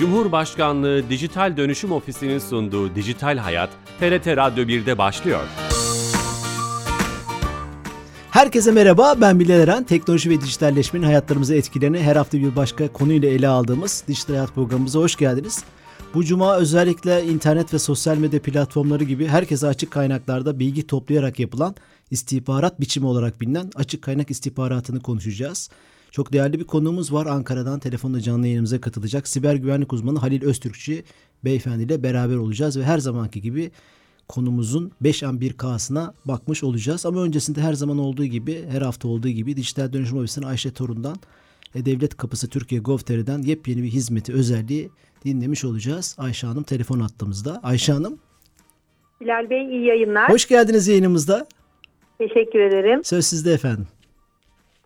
Cumhurbaşkanlığı Dijital Dönüşüm Ofisi'nin sunduğu Dijital Hayat, TRT Radyo 1'de başlıyor. Herkese merhaba, ben Bilal Eren. Teknoloji ve dijitalleşmenin hayatlarımızı etkilerini her hafta bir başka konuyla ele aldığımız Dijital Hayat programımıza hoş geldiniz. Bu cuma özellikle internet ve sosyal medya platformları gibi herkese açık kaynaklarda bilgi toplayarak yapılan istihbarat biçimi olarak bilinen açık kaynak istihbaratını konuşacağız. Çok değerli bir konuğumuz var. Ankara'dan telefonla canlı yayınımıza katılacak. Siber güvenlik uzmanı Halil Öztürkçü beyefendi ile beraber olacağız ve her zamanki gibi konumuzun 5 an 1K'sına bakmış olacağız. Ama öncesinde her zaman olduğu gibi, her hafta olduğu gibi Dijital Dönüşüm Ofisi'nin Ayşe Torun'dan Devlet Kapısı Türkiye Gov.tr'den yepyeni bir hizmeti, özelliği dinlemiş olacağız. Ayşe Hanım telefon attığımızda. Ayşe Hanım. Bilal Bey iyi yayınlar. Hoş geldiniz yayınımızda. Teşekkür ederim. Söz sizde efendim.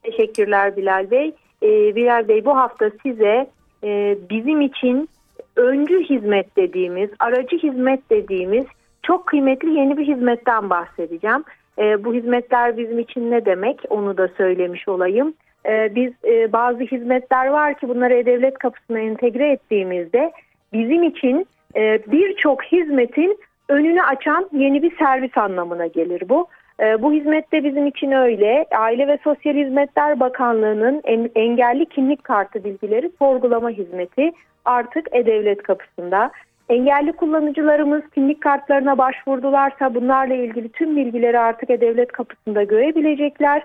Teşekkürler Bilal Bey. Ee, Bilal Bey bu hafta size e, bizim için öncü hizmet dediğimiz, aracı hizmet dediğimiz çok kıymetli yeni bir hizmetten bahsedeceğim. E, bu hizmetler bizim için ne demek onu da söylemiş olayım. E, biz e, bazı hizmetler var ki bunları E-Devlet kapısına entegre ettiğimizde bizim için e, birçok hizmetin önünü açan yeni bir servis anlamına gelir bu. E, bu hizmet de bizim için öyle. Aile ve Sosyal Hizmetler Bakanlığı'nın en, engelli kimlik kartı bilgileri sorgulama hizmeti artık E-Devlet kapısında. Engelli kullanıcılarımız kimlik kartlarına başvurdularsa bunlarla ilgili tüm bilgileri artık E-Devlet kapısında görebilecekler.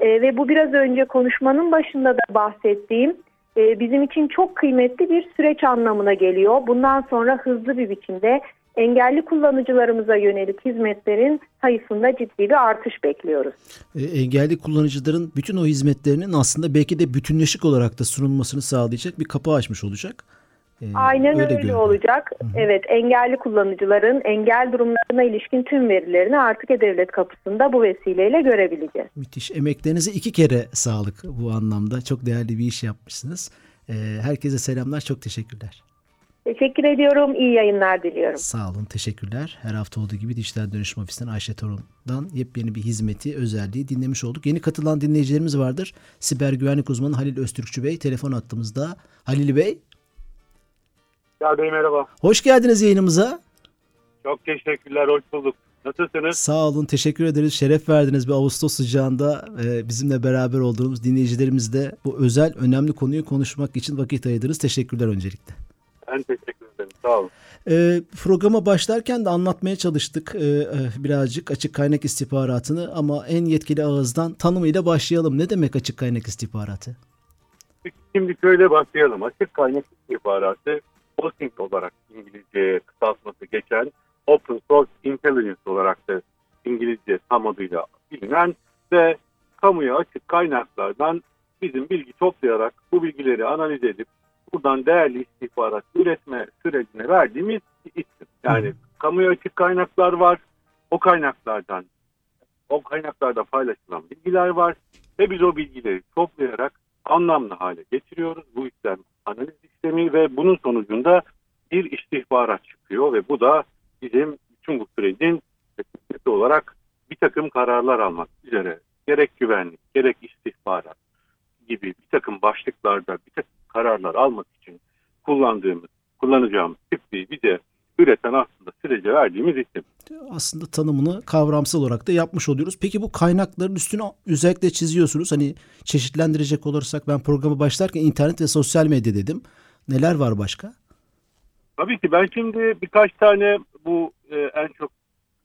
E, ve bu biraz önce konuşmanın başında da bahsettiğim e, bizim için çok kıymetli bir süreç anlamına geliyor. Bundan sonra hızlı bir biçimde engelli kullanıcılarımıza yönelik hizmetlerin sayısında ciddi bir artış bekliyoruz. E, engelli kullanıcıların bütün o hizmetlerinin aslında belki de bütünleşik olarak da sunulmasını sağlayacak bir kapı açmış olacak. E, Aynen öyle, öyle olacak. Hı-hı. Evet, engelli kullanıcıların engel durumlarına ilişkin tüm verilerini artık E-Devlet kapısında bu vesileyle görebileceğiz. Müthiş. Emeklerinize iki kere sağlık bu anlamda. Çok değerli bir iş yapmışsınız. E, herkese selamlar. Çok teşekkürler. Teşekkür ediyorum. İyi yayınlar diliyorum. Sağ olun. Teşekkürler. Her hafta olduğu gibi Dijital Dönüşüm Ofisi'nden Ayşe Torun'dan yepyeni bir hizmeti, özelliği dinlemiş olduk. Yeni katılan dinleyicilerimiz vardır. Siber güvenlik uzmanı Halil Öztürkçü Bey telefon attığımızda. Halil Bey. Ya Bey merhaba. Hoş geldiniz yayınımıza. Çok teşekkürler. Hoş bulduk. Nasılsınız? Sağ olun. Teşekkür ederiz. Şeref verdiniz bir Ağustos sıcağında e, bizimle beraber olduğumuz dinleyicilerimizle bu özel, önemli konuyu konuşmak için vakit ayırdınız. Teşekkürler öncelikle. Ben teşekkür ederim. Sağ olun. E, programa başlarken de anlatmaya çalıştık e, birazcık açık kaynak istihbaratını ama en yetkili ağızdan tanımıyla başlayalım. Ne demek açık kaynak istihbaratı? Şimdi şöyle başlayalım. Açık kaynak istihbaratı OSINT olarak İngilizce kısaltması geçen Open Source Intelligence olarak da İngilizce tam adıyla bilinen ve kamuya açık kaynaklardan bizim bilgi toplayarak bu bilgileri analiz edip buradan değerli istihbarat üretme sürecine verdiğimiz isim. Yani Hı. kamuya açık kaynaklar var. O kaynaklardan o kaynaklarda paylaşılan bilgiler var ve biz o bilgileri toplayarak anlamlı hale getiriyoruz. Bu işlem analiz işlemi ve bunun sonucunda bir istihbarat çıkıyor ve bu da bizim bütün bu sürecin olarak bir takım kararlar almak üzere gerek güvenlik gerek istihbarat gibi bir takım başlıklarda bir takım kararlar almak için kullandığımız, kullanacağımız tipli bir de üreten aslında sürece verdiğimiz isim. Aslında tanımını kavramsal olarak da yapmış oluyoruz. Peki bu kaynakların üstüne özellikle çiziyorsunuz. Hani çeşitlendirecek olursak ben programı başlarken internet ve sosyal medya dedim. Neler var başka? Tabii ki ben şimdi birkaç tane bu e, en çok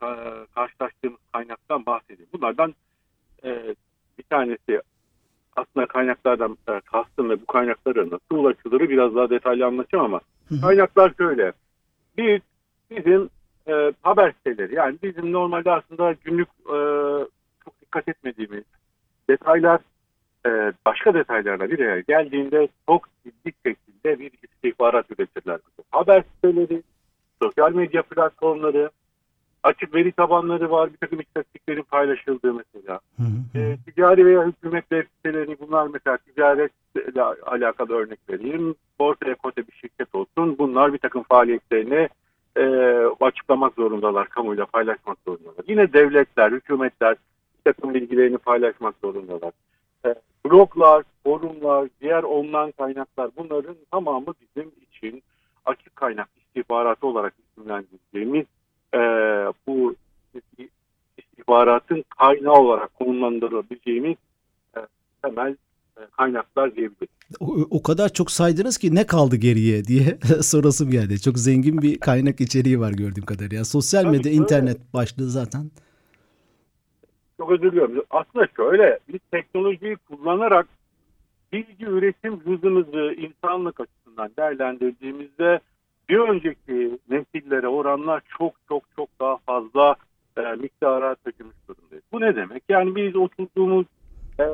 e, karşılaştığımız kaynaktan bahsedeyim. Bunlardan e, bir tanesi aslında kaynaklardan e, kastım ve bu kaynaklara nasıl ulaşılırı biraz daha detaylı anlatacağım ama kaynaklar şöyle. Bir, bizim e, haber siteleri yani bizim normalde aslında günlük e, çok dikkat etmediğimiz detaylar e, başka detaylarla bir araya geldiğinde çok ciddi şekilde bir istihbarat üretirler. Haber siteleri, sosyal medya platformları, açık veri tabanları var. Bir takım istatistiklerin paylaşıldığı mesela. Hı hı. E, ticari veya hükümet web siteleri bunlar mesela ticaretle alakalı örnek vereyim. Borsa ekote bir şirket olsun. Bunlar bir takım faaliyetlerini e, açıklamak zorundalar. Kamuyla paylaşmak zorundalar. Yine devletler, hükümetler bir takım bilgilerini paylaşmak zorundalar. E, bloglar, forumlar, diğer online kaynaklar bunların tamamı bizim için açık kaynak istihbaratı olarak isimlendirdiğimiz e, bu istihbaratın kaynağı olarak konumlandırabileceğimiz e, temel e, kaynaklar diyebiliriz. O, o kadar çok saydınız ki ne kaldı geriye diye sorasım geldi. Çok zengin bir kaynak içeriği var gördüğüm kadarıyla. sosyal Tabii medya, şöyle. internet başlığı zaten. Çok özür diliyorum. Aslında şöyle biz teknolojiyi kullanarak bilgi üretim hızımızı insanlık açısından değerlendirdiğimizde bir önceki nesillere oranla çok çok çok daha fazla e, miktara taşımış durumdayız. Bu ne demek? Yani biz oturduğumuz e,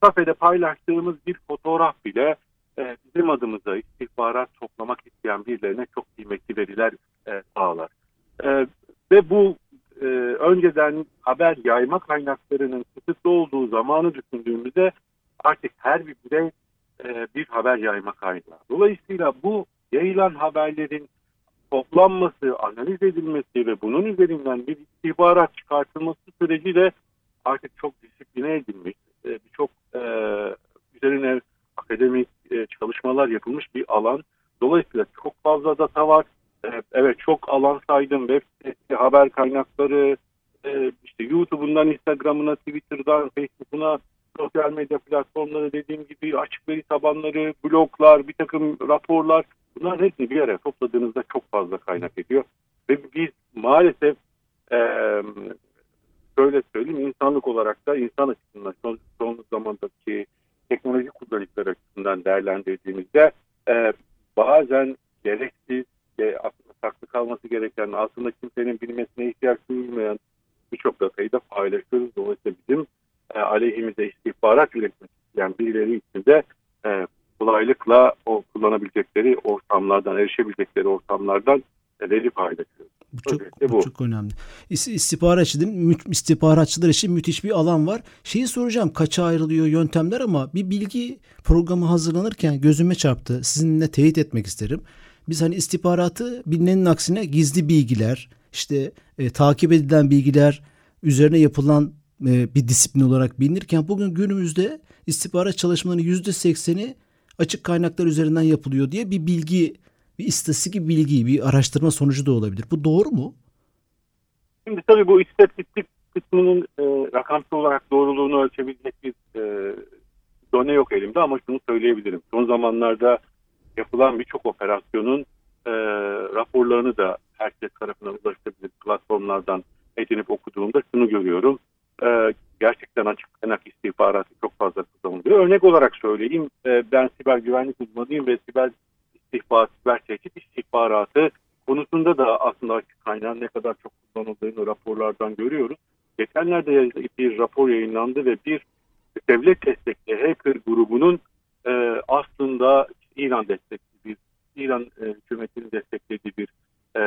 kafede paylaştığımız bir fotoğraf bile e, bizim adımıza istihbarat toplamak isteyen birilerine çok kıymetli veriler e, sağlar. E, ve bu e, önceden haber yayma kaynaklarının kısıtlı olduğu zamanı düşündüğümüzde artık her bir birey e, bir haber yayma kaynağı. Dolayısıyla bu yayılan haberlerin toplanması, analiz edilmesi ve bunun üzerinden bir istihbarat çıkartılması süreci de artık çok disipline edilmiş, e, birçok e, üzerine akademik e, çalışmalar yapılmış bir alan. Dolayısıyla çok fazla data var. E, evet çok alan saydım. Web sitesi, haber kaynakları, e, işte YouTube'undan, Instagram'ına, Twitter'dan, Facebook'una, sosyal medya platformları dediğim gibi açık veri tabanları, bloglar, bir takım raporlar bunların hepsini bir araya topladığınızda çok fazla kaynak ediyor. Ve biz maalesef e, şöyle söyleyeyim insanlık olarak da insan açısından son, son zamandaki teknoloji kullanıcıları açısından değerlendirdiğimizde e, bazen gereksiz e, aslında saklı kalması gereken aslında kimsenin bilmesine ihtiyaç duyulmayan birçok datayı da paylaşıyoruz. Dolayısıyla bizim e, aleyhimize istihbarat üretmek isteyen birileri için de e, kolaylıkla o kullanabilecekleri ortamlardan, erişebilecekleri ortamlardan veri paylaşıyoruz. Bu çok, Özellikle bu bu. çok önemli. İs- İstihbaratçıların, istihbaratçılar için müthiş bir alan var. Şeyi soracağım kaça ayrılıyor yöntemler ama bir bilgi programı hazırlanırken gözüme çarptı. Sizinle teyit etmek isterim. Biz hani istihbaratı bilinenin aksine gizli bilgiler, işte e, takip edilen bilgiler üzerine yapılan e, bir disiplin olarak bilinirken bugün günümüzde istihbarat çalışmalarının yüzde sekseni açık kaynaklar üzerinden yapılıyor diye bir bilgi, bir istatistik bilgi, bir araştırma sonucu da olabilir. Bu doğru mu? Şimdi tabii bu istatistik kısmının e, rakamsal olarak doğruluğunu ölçebilecek bir e, done yok elimde ama şunu söyleyebilirim. Son zamanlarda yapılan birçok operasyonun e, raporlarını da herkes tarafından ulaşılabilir platformlardan edinip okuduğumda şunu görüyorum. E, gerçekten açık kaynak istihbaratı kullanılıyor. Örnek olarak söyleyeyim. E, ben siber güvenlik uzmanıyım ve siber istihbarat, siber tehdit istihbaratı konusunda da aslında açık kaynağın ne kadar çok kullanıldığını raporlardan görüyoruz. Geçenlerde bir rapor yayınlandı ve bir devlet destekli hacker grubunun e, aslında İran destekli bir İran e, hükümetinin desteklediği bir e,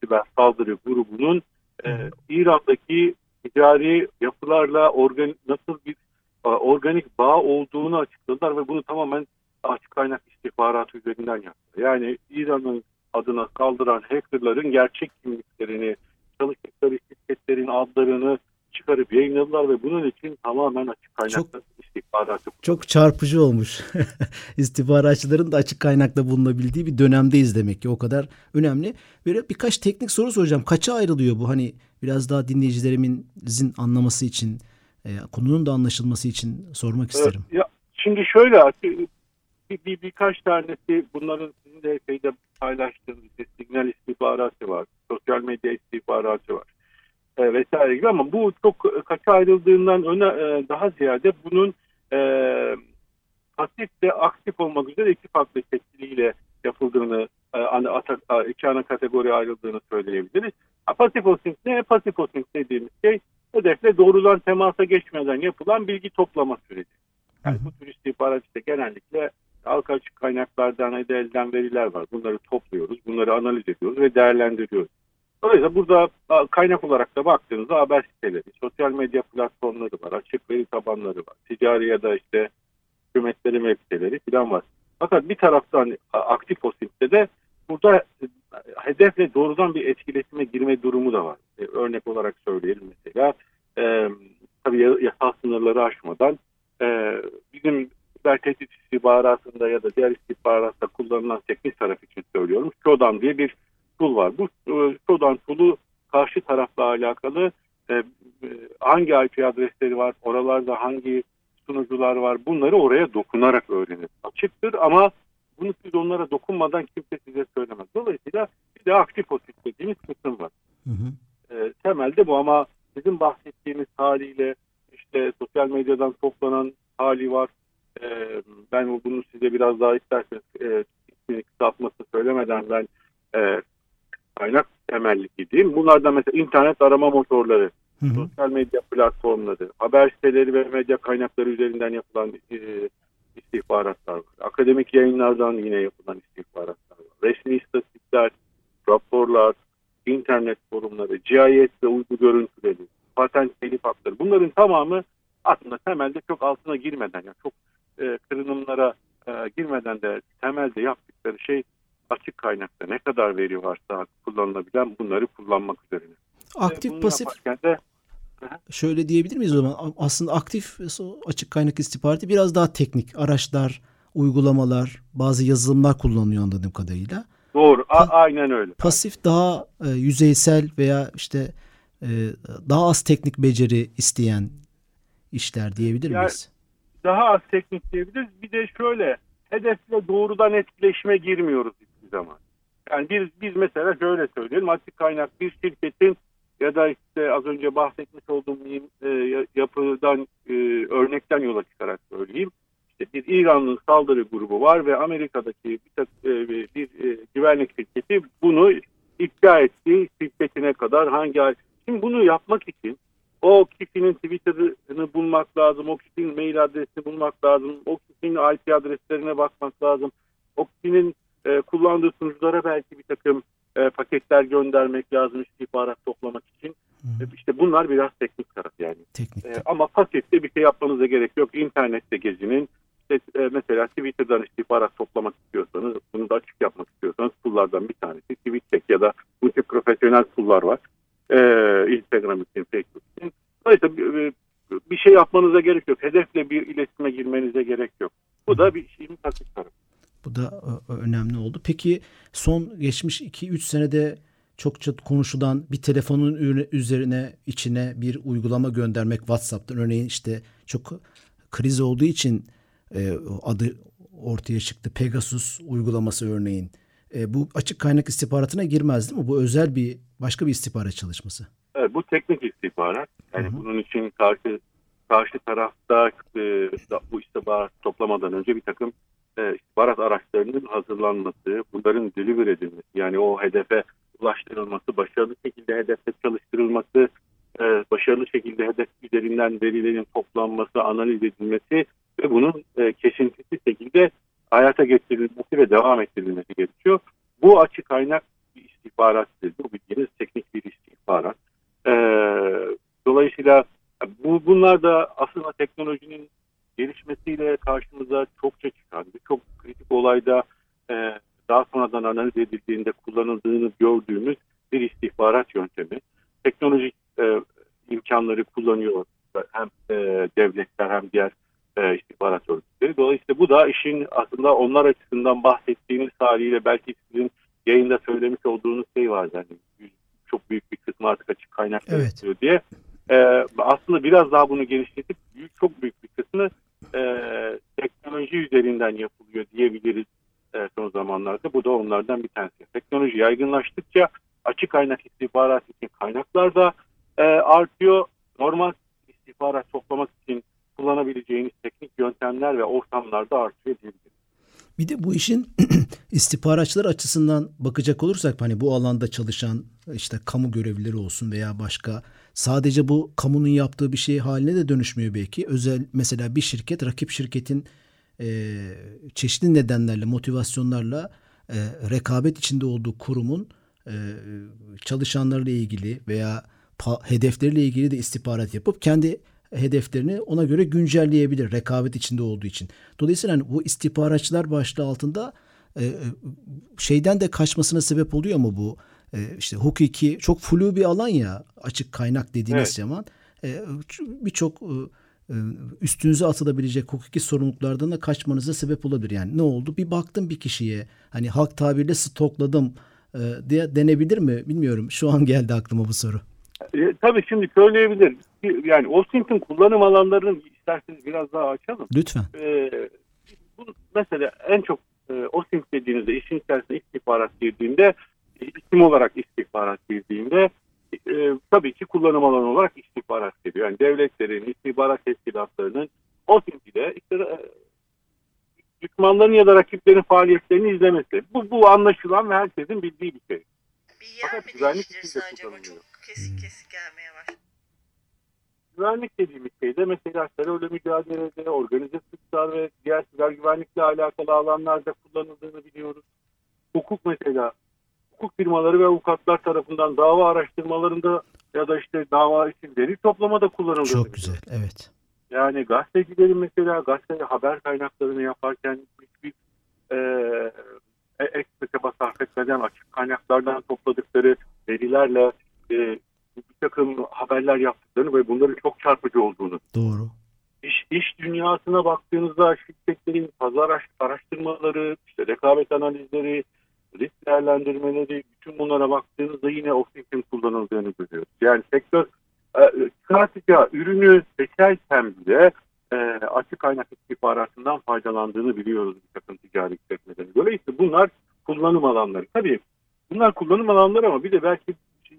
siber saldırı grubunun e, İran'daki ticari yapılarla organ, nasıl bir organik bağ olduğunu açıkladılar ve bunu tamamen açık kaynak istihbaratı üzerinden yaptı. Yani İran'ın adına saldıran hackerların gerçek kimliklerini, çalıştıkları şirketlerin adlarını çıkarıp yayınladılar ve bunun için tamamen açık kaynaklı istihbaratı Çok çarpıcı olmuş. İstihbaratçıların da açık kaynakta bulunabildiği bir dönemdeyiz demek ki. O kadar önemli. Böyle birkaç teknik soru soracağım. Kaça ayrılıyor bu? Hani biraz daha dinleyicilerimizin anlaması için, e, konunun da anlaşılması için sormak isterim. Ya, şimdi şöyle bir, bir, birkaç tanesi bunların sizin de şeyde paylaştığınız işte signal istihbaratı var, sosyal medya istihbaratı var e, vesaire gibi ama bu çok kaça ayrıldığından öne, e, daha ziyade bunun e, pasif ve aktif olmak üzere iki farklı şekliyle yapıldığını e, ata, iki ana kategori ayrıldığını söyleyebiliriz. Pasif osint ne? Pasif osint dediğimiz şey hedefle doğrudan temasa geçmeden yapılan bilgi toplama süreci. Yani bu tür istihbarat işte genellikle halka açık kaynaklardan elde edilen veriler var. Bunları topluyoruz, bunları analiz ediyoruz ve değerlendiriyoruz. Dolayısıyla burada kaynak olarak da baktığınızda haber siteleri, sosyal medya platformları var, açık veri tabanları var, ticari ya da işte hükümetlerin web siteleri falan var. Fakat bir taraftan aktif OSİNT'te de burada hedefle doğrudan bir etkileşime girme durumu da var. E, örnek olarak söyleyelim mesela e, tabii yasal sınırları aşmadan e, bizim siber tehdit istihbaratında ya da diğer istihbaratta kullanılan teknik taraf için söylüyorum. Shodan diye bir tool var. Bu e, Shodan tool'u karşı tarafla alakalı e, e, hangi IP adresleri var, oralarda hangi sunucular var bunları oraya dokunarak öğrenir. Açıktır ama bunu siz onlara dokunmadan kimse size söylemez. Dolayısıyla bir de aktif otis dediğimiz kısım var. Hı hı. E, temelde bu ama bizim bahsettiğimiz haliyle işte sosyal medyadan toplanan hali var. E, ben bunu size biraz daha isterseniz e, ismini kısaltmasını söylemeden ben e, kaynak temelli gideyim. Bunlardan mesela internet arama motorları, Hı hı. sosyal medya platformları, haber siteleri ve medya kaynakları üzerinden yapılan e, istihbaratlar var. Akademik yayınlardan yine yapılan istihbaratlar var. Resmi istatistikler, raporlar, internet forumları, GIS ve uydu görüntüleri, patent telif hakları bunların tamamı aslında temelde çok altına girmeden yani çok e, kırınımlara e, girmeden de temelde yaptıkları şey açık kaynakta ne kadar veri varsa kullanılabilen bunları kullanmak üzerine. E, Aktif bunu pasif de şöyle diyebilir miyiz o zaman? Aslında aktif açık kaynak istihbaratı biraz daha teknik. Araçlar, uygulamalar, bazı yazılımlar kullanılıyor anladığım kadarıyla. doğru a- aynen öyle. Pasif daha e, yüzeysel veya işte e, daha az teknik beceri isteyen işler diyebilir Ya- miyiz? daha az teknik diyebiliriz. Bir de şöyle hedefle doğrudan etkileşime girmiyoruz hiçbir zaman. Yani biz, biz mesela şöyle söyleyelim açık kaynak bir şirketin ya da işte az önce bahsetmiş olduğum e, yapıdan e, örnekten yola çıkarak söyleyeyim. İşte bir İranlı saldırı grubu var ve Amerika'daki bir, e, bir güvenlik şirketi bunu iddia etti. Şirketine kadar hangi Şimdi bunu yapmak için o kişinin Twitter'ını bulmak lazım, o kişinin mail adresini bulmak lazım, o kişinin IP adreslerine bakmak lazım, o kişinin e, kullandığı sunuculara belki bir takım e, paketler göndermek lazım istihbarat toplamak için. E, işte bunlar biraz teknik taraf yani. teknik. E, ama pasifte bir şey yapmanıza gerek yok. İnternette gezinin, işte, e, mesela Twitter'dan istihbarat toplamak istiyorsanız, bunu da açık yapmak istiyorsanız tool'lardan bir tanesi TweetDeck ya da multiprofesyonel tool'lar var. E, Instagram için, Facebook için. Dolayısıyla bir, bir şey yapmanıza gerek yok. Hedefle bir iletişime girmenize gerek yok. Bu da bir şeyin pasif tarafı. Bu da e, önemli oldu. Peki son geçmiş 2-3 senede çokça konuşulan bir telefonun üzerine içine bir uygulama göndermek WhatsApp'tan örneğin işte çok kriz olduğu için e, adı ortaya çıktı. Pegasus uygulaması örneğin. E, bu açık kaynak istihbaratına girmez değil mi? Bu özel bir başka bir istihbarat çalışması. Evet, bu teknik istihbarat. Yani Hı hı. bunun için karşı karşı tarafta e, bu istihbarat toplamadan önce bir takım e, istihbarat araçlarının hazırlanması, bunların deliver edilmesi, yani o hedefe ulaştırılması, başarılı şekilde hedefte çalıştırılması, e, başarılı şekilde hedef üzerinden verilerin toplanması, analiz edilmesi ve bunun e, kesintisiz şekilde hayata geçirilmesi ve devam ettirilmesi gerekiyor. Bu açık kaynak bir istihbarattır. Bu bildiğiniz teknik bir istihbarat. Dolayısıyla bu bunlar da aslında teknolojinin gelişmesiyle karşımıza çokça çıkan birçok kritik olayda e, daha sonradan analiz edildiğinde kullanıldığını gördüğümüz bir istihbarat yöntemi. Teknolojik e, imkanları kullanıyor hem e, devletler hem diğer e, istihbarat örgütleri. Dolayısıyla bu da işin aslında onlar açısından bahsettiğiniz haliyle belki sizin yayında söylemiş olduğunuz şey var. Yani çok büyük bir kısmı artık açık kaynak Evet. diye. Ee, aslında biraz daha bunu genişletip büyük, çok büyük bir kısmı e, teknoloji üzerinden yapılıyor diyebiliriz e, son zamanlarda. Bu da onlardan bir tanesi. Teknoloji yaygınlaştıkça açık kaynak istihbarat için kaynaklar da e, artıyor. Normal istihbarat toplamak için kullanabileceğiniz teknik yöntemler ve ortamlar da artıyor diyebiliriz. Bir de bu işin istihbaratçılar açısından bakacak olursak hani bu alanda çalışan işte kamu görevlileri olsun veya başka sadece bu kamunun yaptığı bir şey haline de dönüşmüyor belki. Özel mesela bir şirket rakip şirketin e, çeşitli nedenlerle motivasyonlarla e, rekabet içinde olduğu kurumun e, çalışanlarıyla ilgili veya hedefleriyle ilgili de istihbarat yapıp kendi hedeflerini ona göre güncelleyebilir rekabet içinde olduğu için. Dolayısıyla hani bu istihbaratçılar başlığı altında e, e, şeyden de kaçmasına sebep oluyor mu bu? E, işte hukuki çok flu bir alan ya açık kaynak dediğimiz Evet. zaman e, birçok e, e, üstünüze atılabilecek hukuki sorumluluklardan da kaçmanıza sebep olabilir. Yani ne oldu? Bir baktım bir kişiye hani halk tabiriyle stokladım e, diye denebilir mi? Bilmiyorum. Şu an geldi aklıma bu soru. E, tabii şimdi söyleyebilir. Yani OSINT'in kullanım alanlarını isterseniz biraz daha açalım. Lütfen. E, bu mesela en çok e, OSINT dediğinizde işin içerisine istihbarat girdiğinde isim olarak istihbarat girdiğinde e, tabii ki kullanım alanı olarak istihbarat geliyor. Yani devletlerin, istihbarat teşkilatlarının OSINT ile işte, e, düşmanların ya da rakiplerin faaliyetlerini izlemesi. Bu, bu anlaşılan ve herkesin bildiği bir şey. Bir yer Fakat mi güvenlik değiştirirsin de acaba? Çok kesik kesik gelmeye başladı. Güvenlik dediğimiz şeyde mesela terörle mücadelede, organize suçlar ve diğer siber güvenlikle alakalı alanlarda kullanıldığını biliyoruz. Hukuk mesela, hukuk firmaları ve avukatlar tarafından dava araştırmalarında ya da işte dava için veri toplamada kullanıldığını Çok güzel. Evet. Yani gazetecilerin mesela gazete haber kaynaklarını yaparken hiçbir e, e, çaba sarf etmeden açık kaynaklardan topladıkları verilerle e, bir takım haberler yaptıklarını ve bunların çok çarpıcı olduğunu. Doğru. İş, iş dünyasına baktığınızda şirketlerin pazar araş- araştırmaları, işte rekabet analizleri, risk değerlendirmeleri, bütün bunlara baktığınızda yine Office'in kullanıldığını görüyoruz. Yani sektör e, çıkartacağı ürünü seçerken bile e, açık kaynak istihbaratından faydalandığını biliyoruz bir takım ticari işletmelerin. Dolayısıyla bunlar kullanım alanları. Tabii bunlar kullanım alanları ama bir de belki şey,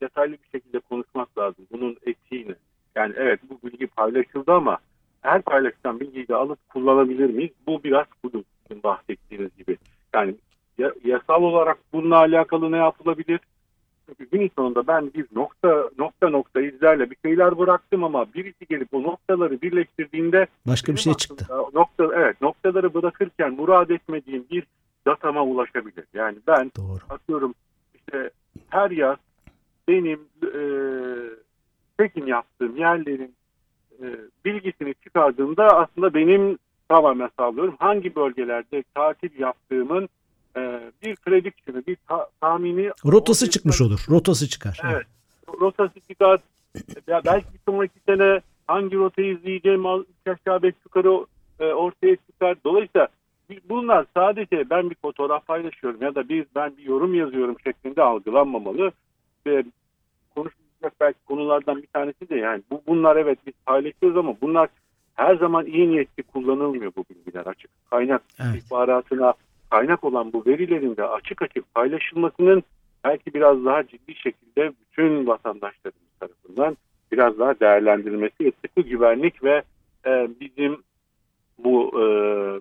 detaylı bir şekilde konuşmak lazım. Bunun etiğini. Yani evet bu bilgi paylaşıldı ama her paylaşılan bilgiyi de alıp kullanabilir miyiz? Bu biraz bu sizin bahsettiğiniz gibi. Yani ya- yasal olarak bununla alakalı ne yapılabilir? Çünkü gün sonunda ben bir nokta nokta nokta izlerle bir şeyler bıraktım ama birisi gelip o noktaları birleştirdiğinde Başka bir şey çıktı. Nokta, evet noktaları bırakırken murad etmediğim bir datama ulaşabilir. Yani ben Doğru. atıyorum işte her yaz benim e, tekin yaptığım yerlerin e, bilgisini çıkardığımda aslında benim tamamen sağlıyorum. Hangi bölgelerde tatil yaptığımın bir prediksiyonu, bir ta- tahmini Rotası çıkmış olur. Rotası çıkar. Evet. Rotası çıkar. Ya belki bir sonraki sene hangi rotayı izleyeceğim aşağı beş yukarı e, ortaya çıkar. Dolayısıyla bunlar sadece ben bir fotoğraf paylaşıyorum ya da bir ben bir yorum yazıyorum şeklinde algılanmamalı. Ve konuşulacak belki konulardan bir tanesi de yani bu bunlar evet biz paylaşıyoruz ama bunlar her zaman iyi niyetli kullanılmıyor bu bilgiler. Açık kaynak Evet. istihbaratına kaynak olan bu verilerin de açık açık paylaşılmasının belki biraz daha ciddi şekilde bütün vatandaşlarımız tarafından biraz daha değerlendirilmesi sıkı güvenlik ve e, bizim bu e,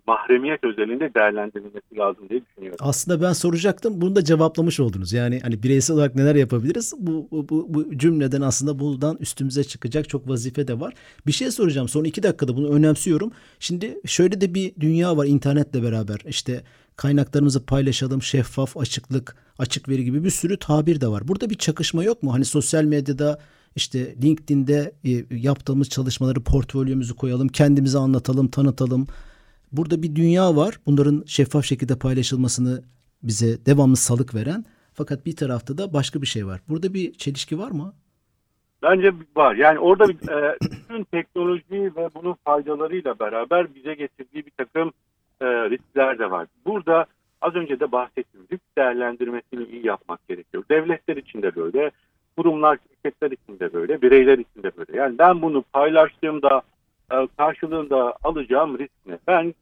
mahremiyet özelinde değerlendirilmesi lazım diye düşünüyorum. Aslında ben soracaktım. Bunu da cevaplamış oldunuz. Yani hani bireysel olarak neler yapabiliriz? Bu, bu, bu, bu cümleden aslında buradan üstümüze çıkacak çok vazife de var. Bir şey soracağım. Son iki dakikada bunu önemsiyorum. Şimdi şöyle de bir dünya var internetle beraber. İşte kaynaklarımızı paylaşalım, şeffaf, açıklık, açık veri gibi bir sürü tabir de var. Burada bir çakışma yok mu? Hani sosyal medyada işte LinkedIn'de e, yaptığımız çalışmaları portfolyomuzu koyalım, kendimizi anlatalım, tanıtalım. Burada bir dünya var. Bunların şeffaf şekilde paylaşılmasını bize devamlı salık veren. Fakat bir tarafta da başka bir şey var. Burada bir çelişki var mı? Bence var. Yani orada e, bütün teknoloji ve bunun faydalarıyla beraber bize getirdiği bir takım e, riskler de var. Burada az önce de bahsettiğim risk değerlendirmesini iyi yapmak gerekiyor. Devletler için de böyle, kurumlar, şirketler için de böyle, bireyler için de böyle. Yani ben bunu paylaştığımda e, karşılığında alacağım risk ne? Ben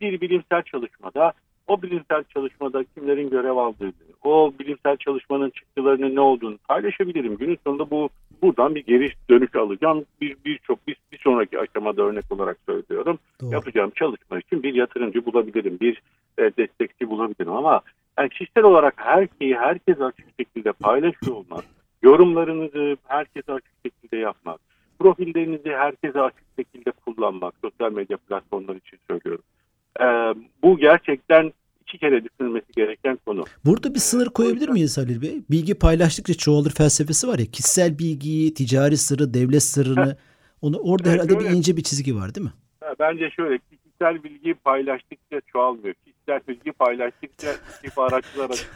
bir bilimsel çalışmada o bilimsel çalışmada kimlerin görev aldığını, o bilimsel çalışmanın çıktılarının ne olduğunu paylaşabilirim. Günün sonunda bu buradan bir geri dönüş alacağım. Bir birçok bir, bir sonraki aşamada örnek olarak söylüyorum. Doğru. Yapacağım çalışma için bir yatırımcı bulabilirim, bir e, destekçi bulabilirim ama yani kişisel olarak her şeyi herkes açık şekilde paylaşıyor olmak, yorumlarınızı herkese açık şekilde yapmak, profillerinizi herkese açık şekilde kullanmak, sosyal medya platformları için söylüyorum. E, bu gerçekten iki kere düşünülmesi gereken konu. Burada bir sınır koyabilir miyiz Halil Bey? Bilgi paylaştıkça çoğalır felsefesi var ya. Kişisel bilgiyi, ticari sırrı, devlet sırrını onu orada Evet, herhalde öyle. bir ince bir çizgi var değil mi? Bence şöyle kişisel bilgi paylaştıkça çoğalmıyor. Kişisel bilgi paylaştıkça istihbaratçılar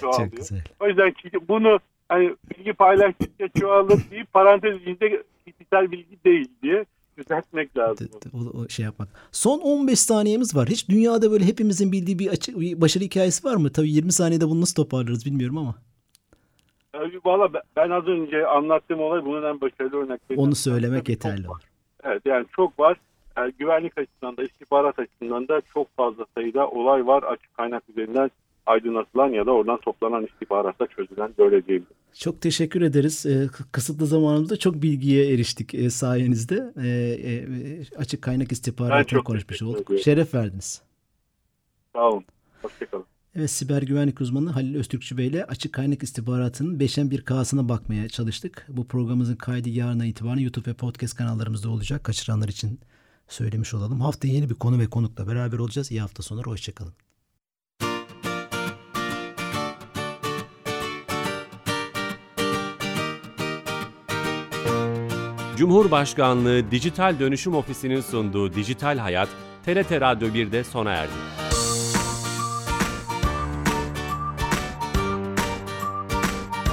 çoğalıyor. Çok güzel. O yüzden bunu hani bilgi paylaştıkça çoğalır deyip parantez içinde kişisel bilgi değil diye düzeltmek lazım. O, o şey yapmak. Son 15 saniyemiz var. Hiç dünyada böyle hepimizin bildiği bir, açı, bir başarı hikayesi var mı? Tabii 20 saniyede bunu nasıl toparlarız bilmiyorum ama. Valla ben- az önce anlattığım olay bunun en başarılı örneklerinden. Onu söylemek yeterli var. Evet yani çok var. Yani güvenlik açısından da istihbarat açısından da çok fazla sayıda olay var. Açık kaynak üzerinden aydınlatılan ya da oradan toplanan istihbaratta çözülen böyle değil. Çok teşekkür ederiz. Ee, kısıtlı zamanımızda çok bilgiye eriştik e, sayenizde. Ee, e, açık kaynak istihbaratını çok konuşmuş olduk. ediyorum. Şeref verdiniz. Sağ olun. Hoşçakalın. Evet siber güvenlik uzmanı Halil Öztürkçü Bey ile açık kaynak istihbaratının 5'en bir K'sına bakmaya çalıştık. Bu programımızın kaydı yarına itibaren YouTube ve podcast kanallarımızda olacak. Kaçıranlar için söylemiş olalım. Haftaya yeni bir konu ve konukla beraber olacağız. İyi hafta sonları. Hoşçakalın. Cumhurbaşkanlığı Dijital Dönüşüm Ofisi'nin sunduğu Dijital Hayat, TRT Radyo 1'de sona erdi.